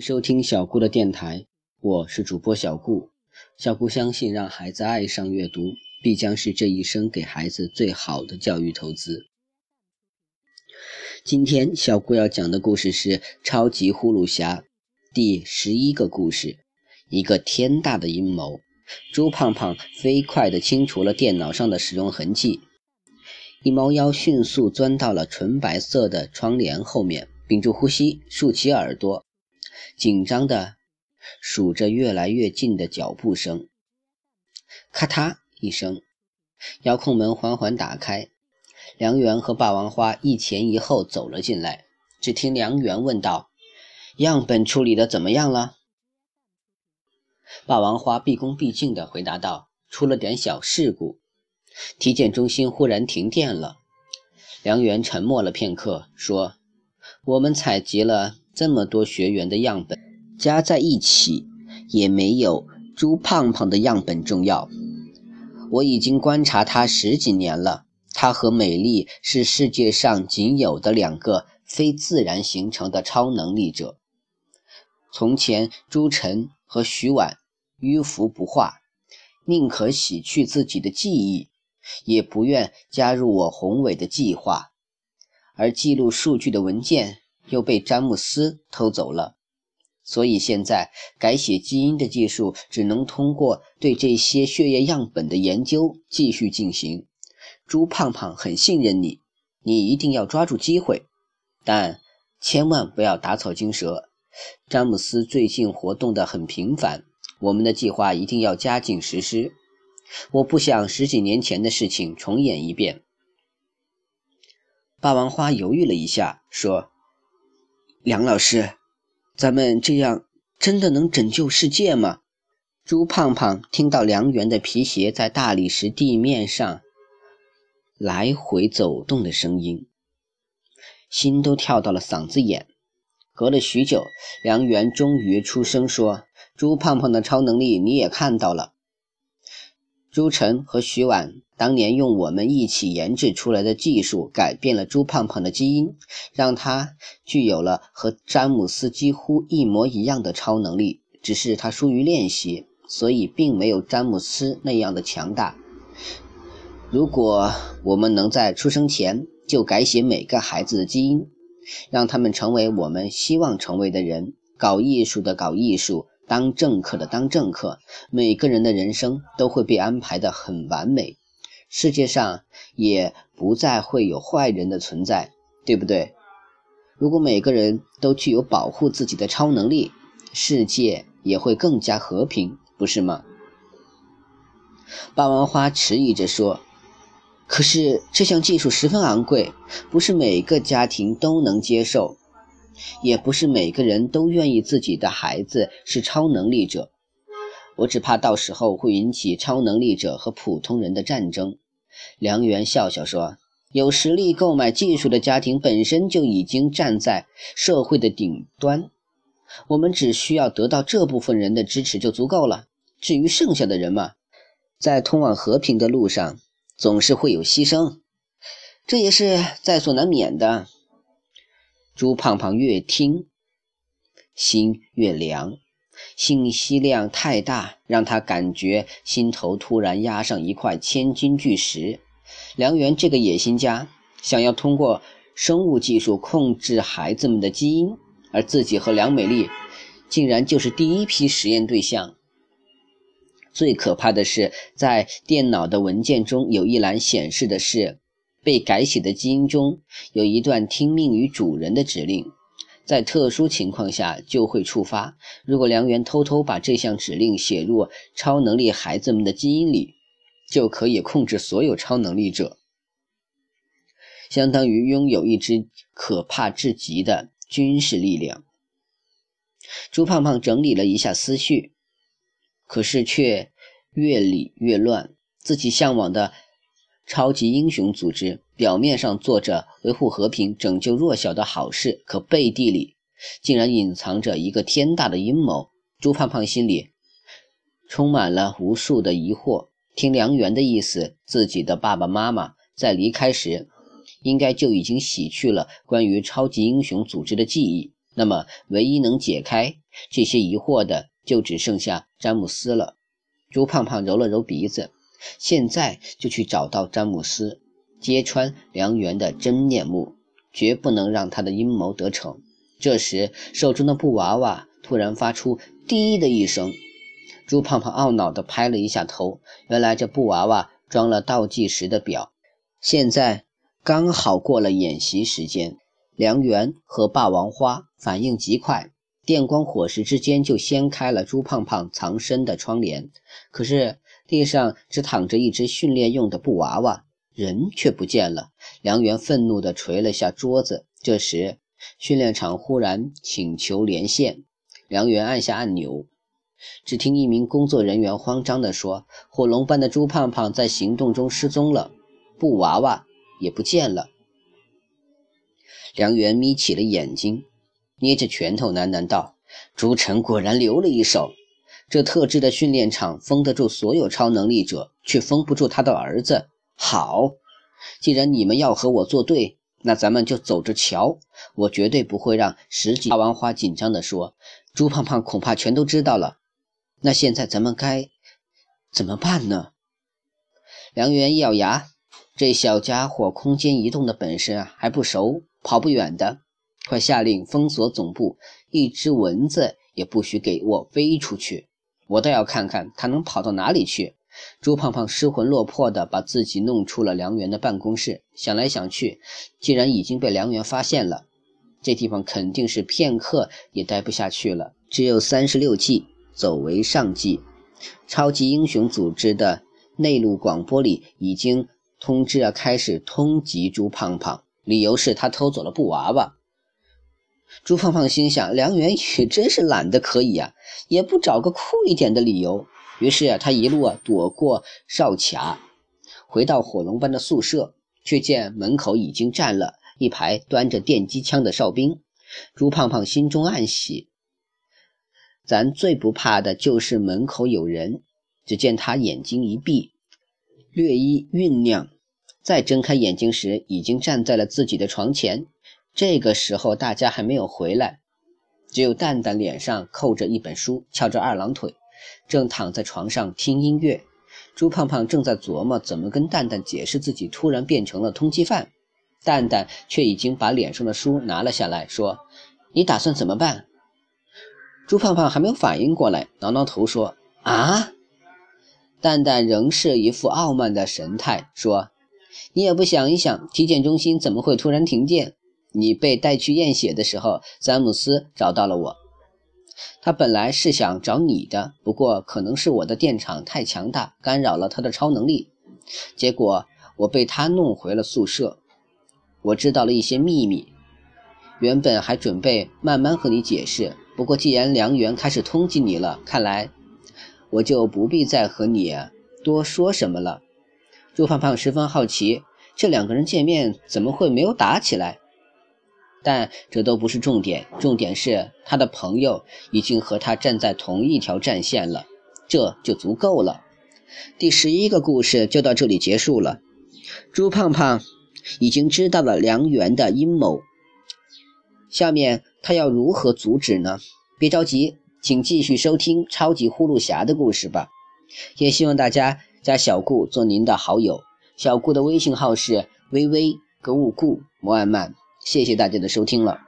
收听小顾的电台，我是主播小顾。小顾相信，让孩子爱上阅读，必将是这一生给孩子最好的教育投资。今天小顾要讲的故事是《超级呼噜侠》第十一个故事：一个天大的阴谋。猪胖胖飞快地清除了电脑上的使用痕迹，一猫妖迅速钻到了纯白色的窗帘后面，屏住呼吸，竖起耳朵。紧张地数着越来越近的脚步声。咔嗒一声，遥控门缓缓打开，梁元和霸王花一前一后走了进来。只听梁元问道：“样本处理的怎么样了？”霸王花毕恭毕敬地回答道：“出了点小事故，体检中心忽然停电了。”梁元沉默了片刻，说：“我们采集了。”这么多学员的样本加在一起，也没有朱胖胖的样本重要。我已经观察他十几年了，他和美丽是世界上仅有的两个非自然形成的超能力者。从前，朱晨和徐婉迂腐不化，宁可洗去自己的记忆，也不愿加入我宏伟的计划，而记录数据的文件。又被詹姆斯偷走了，所以现在改写基因的技术只能通过对这些血液样本的研究继续进行。朱胖胖很信任你，你一定要抓住机会，但千万不要打草惊蛇。詹姆斯最近活动的很频繁，我们的计划一定要加紧实施。我不想十几年前的事情重演一遍。霸王花犹豫了一下，说。梁老师，咱们这样真的能拯救世界吗？朱胖胖听到梁元的皮鞋在大理石地面上来回走动的声音，心都跳到了嗓子眼。隔了许久，梁元终于出声说：“朱胖胖的超能力你也看到了。”朱晨和徐婉当年用我们一起研制出来的技术，改变了朱胖胖的基因，让他具有了和詹姆斯几乎一模一样的超能力。只是他疏于练习，所以并没有詹姆斯那样的强大。如果我们能在出生前就改写每个孩子的基因，让他们成为我们希望成为的人，搞艺术的搞艺术。当政客的当政客，每个人的人生都会被安排的很完美，世界上也不再会有坏人的存在，对不对？如果每个人都具有保护自己的超能力，世界也会更加和平，不是吗？霸王花迟疑着说：“可是这项技术十分昂贵，不是每个家庭都能接受。”也不是每个人都愿意自己的孩子是超能力者，我只怕到时候会引起超能力者和普通人的战争。梁元笑笑说：“有实力购买技术的家庭本身就已经站在社会的顶端，我们只需要得到这部分人的支持就足够了。至于剩下的人嘛，在通往和平的路上总是会有牺牲，这也是在所难免的。”朱胖胖越听，心越凉，信息量太大，让他感觉心头突然压上一块千斤巨石。梁元这个野心家，想要通过生物技术控制孩子们的基因，而自己和梁美丽，竟然就是第一批实验对象。最可怕的是，在电脑的文件中有一栏显示的是。被改写的基因中有一段听命于主人的指令，在特殊情况下就会触发。如果梁元偷偷把这项指令写入超能力孩子们的基因里，就可以控制所有超能力者，相当于拥有一支可怕至极的军事力量。朱胖胖整理了一下思绪，可是却越理越乱。自己向往的。超级英雄组织表面上做着维护和平、拯救弱小的好事，可背地里竟然隐藏着一个天大的阴谋。朱胖胖心里充满了无数的疑惑。听梁元的意思，自己的爸爸妈妈在离开时，应该就已经洗去了关于超级英雄组织的记忆。那么唯一能解开这些疑惑的，就只剩下詹姆斯了。朱胖胖揉了揉鼻子，现在就去找到詹姆斯，揭穿梁元的真面目，绝不能让他的阴谋得逞。这时，手中的布娃娃突然发出“滴”的一声，朱胖胖懊恼地拍了一下头。原来这布娃娃装了倒计时的表，现在刚好过了演习时间。梁元和霸王花反应极快，电光火石之间就掀开了朱胖胖藏身的窗帘。可是地上只躺着一只训练用的布娃娃，人却不见了。梁元愤怒地捶了下桌子。这时，训练场忽然请求连线，梁元按下按钮，只听一名工作人员慌张地说：“火龙班的朱胖胖在行动中失踪了，布娃娃也不见了。”梁元眯起了眼睛，捏着拳头喃喃道：“朱晨果然留了一手。这特制的训练场封得住所有超能力者，却封不住他的儿子。好，既然你们要和我作对。”那咱们就走着瞧，我绝对不会让十几霸王花紧张地说：“朱胖胖恐怕全都知道了。”那现在咱们该怎么办呢？梁元一咬牙，这小家伙空间移动的本事还不熟，跑不远的。快下令封锁总部，一只蚊子也不许给我飞出去，我倒要看看他能跑到哪里去。朱胖胖失魂落魄地把自己弄出了梁元的办公室，想来想去，既然已经被梁元发现了，这地方肯定是片刻也待不下去了。只有三十六计，走为上计。超级英雄组织的内陆广播里已经通知要开始通缉朱胖胖，理由是他偷走了布娃娃。朱胖胖心想：梁元宇 真是懒得可以啊，也不找个酷一点的理由。于是啊，他一路啊躲过哨卡，回到火龙班的宿舍，却见门口已经站了一排端着电击枪的哨兵。朱胖胖心中暗喜，咱最不怕的就是门口有人。只见他眼睛一闭，略一酝酿，再睁开眼睛时，已经站在了自己的床前。这个时候，大家还没有回来，只有蛋蛋脸上扣着一本书，翘着二郎腿。正躺在床上听音乐，朱胖胖正在琢磨怎么跟蛋蛋解释自己突然变成了通缉犯，蛋蛋却已经把脸上的书拿了下来，说：“你打算怎么办？”朱胖胖还没有反应过来，挠挠头说：“啊！”蛋蛋仍是一副傲慢的神态，说：“你也不想一想，体检中心怎么会突然停电？你被带去验血的时候，詹姆斯找到了我。”他本来是想找你的，不过可能是我的电场太强大，干扰了他的超能力，结果我被他弄回了宿舍。我知道了一些秘密，原本还准备慢慢和你解释，不过既然梁元开始通缉你了，看来我就不必再和你多说什么了。朱胖胖十分好奇，这两个人见面怎么会没有打起来？但这都不是重点，重点是他的朋友已经和他站在同一条战线了，这就足够了。第十一个故事就到这里结束了。朱胖胖已经知道了梁元的阴谋，下面他要如何阻止呢？别着急，请继续收听超级呼噜侠的故事吧。也希望大家加小顾做您的好友，小顾的微信号是微微格物顾摩尔曼。谢谢大家的收听了。